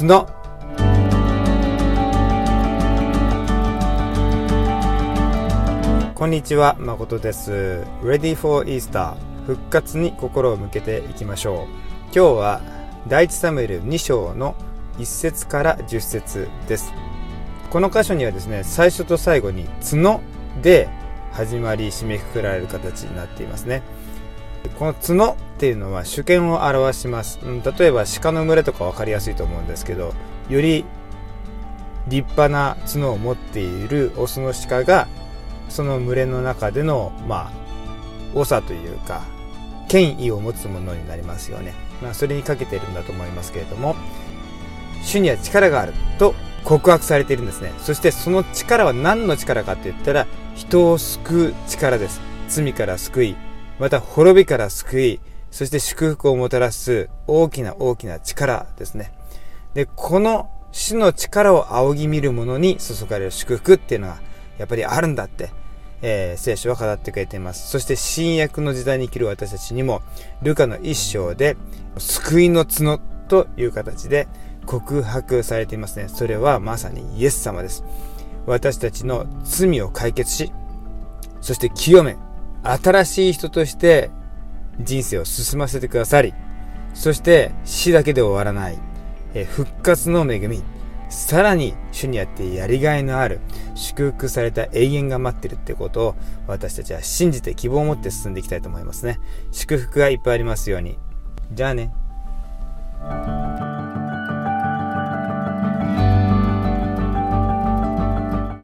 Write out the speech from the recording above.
角こんにちは誠です。Ready for Easter 復活に心を向けていきましょう。今日は第一サムエル2章の1節から10節です。この箇所にはですね最初と最後に角で始まり締めくくられる形になっていますね。この角っていうのは主権を表します、うん、例えば鹿の群れとか分かりやすいと思うんですけどより立派な角を持っているオスの鹿がその群れの中でのまあ長というか権威を持つものになりますよね、まあ、それにかけてるんだと思いますけれども主には力があると告白されているんですね。そしてその力は何の力かって言ったら人を救う力です。罪から救いまた滅びから救い、そして祝福をもたらす大きな大きな力ですね。で、この主の力を仰ぎ見る者に注がれる祝福っていうのがやっぱりあるんだって、えー、聖書は語ってくれています。そして新約の時代に生きる私たちにも、ルカの一章で救いの角という形で告白されていますね。それはまさにイエス様です。私たちの罪を解決し、そして清め、新しい人として人生を進ませてくださり、そして死だけで終わらない、え復活の恵み、さらに主にあってやりがいのある祝福された永遠が待ってるってことを私たちは信じて希望を持って進んでいきたいと思いますね。祝福がいっぱいありますように。じゃあね。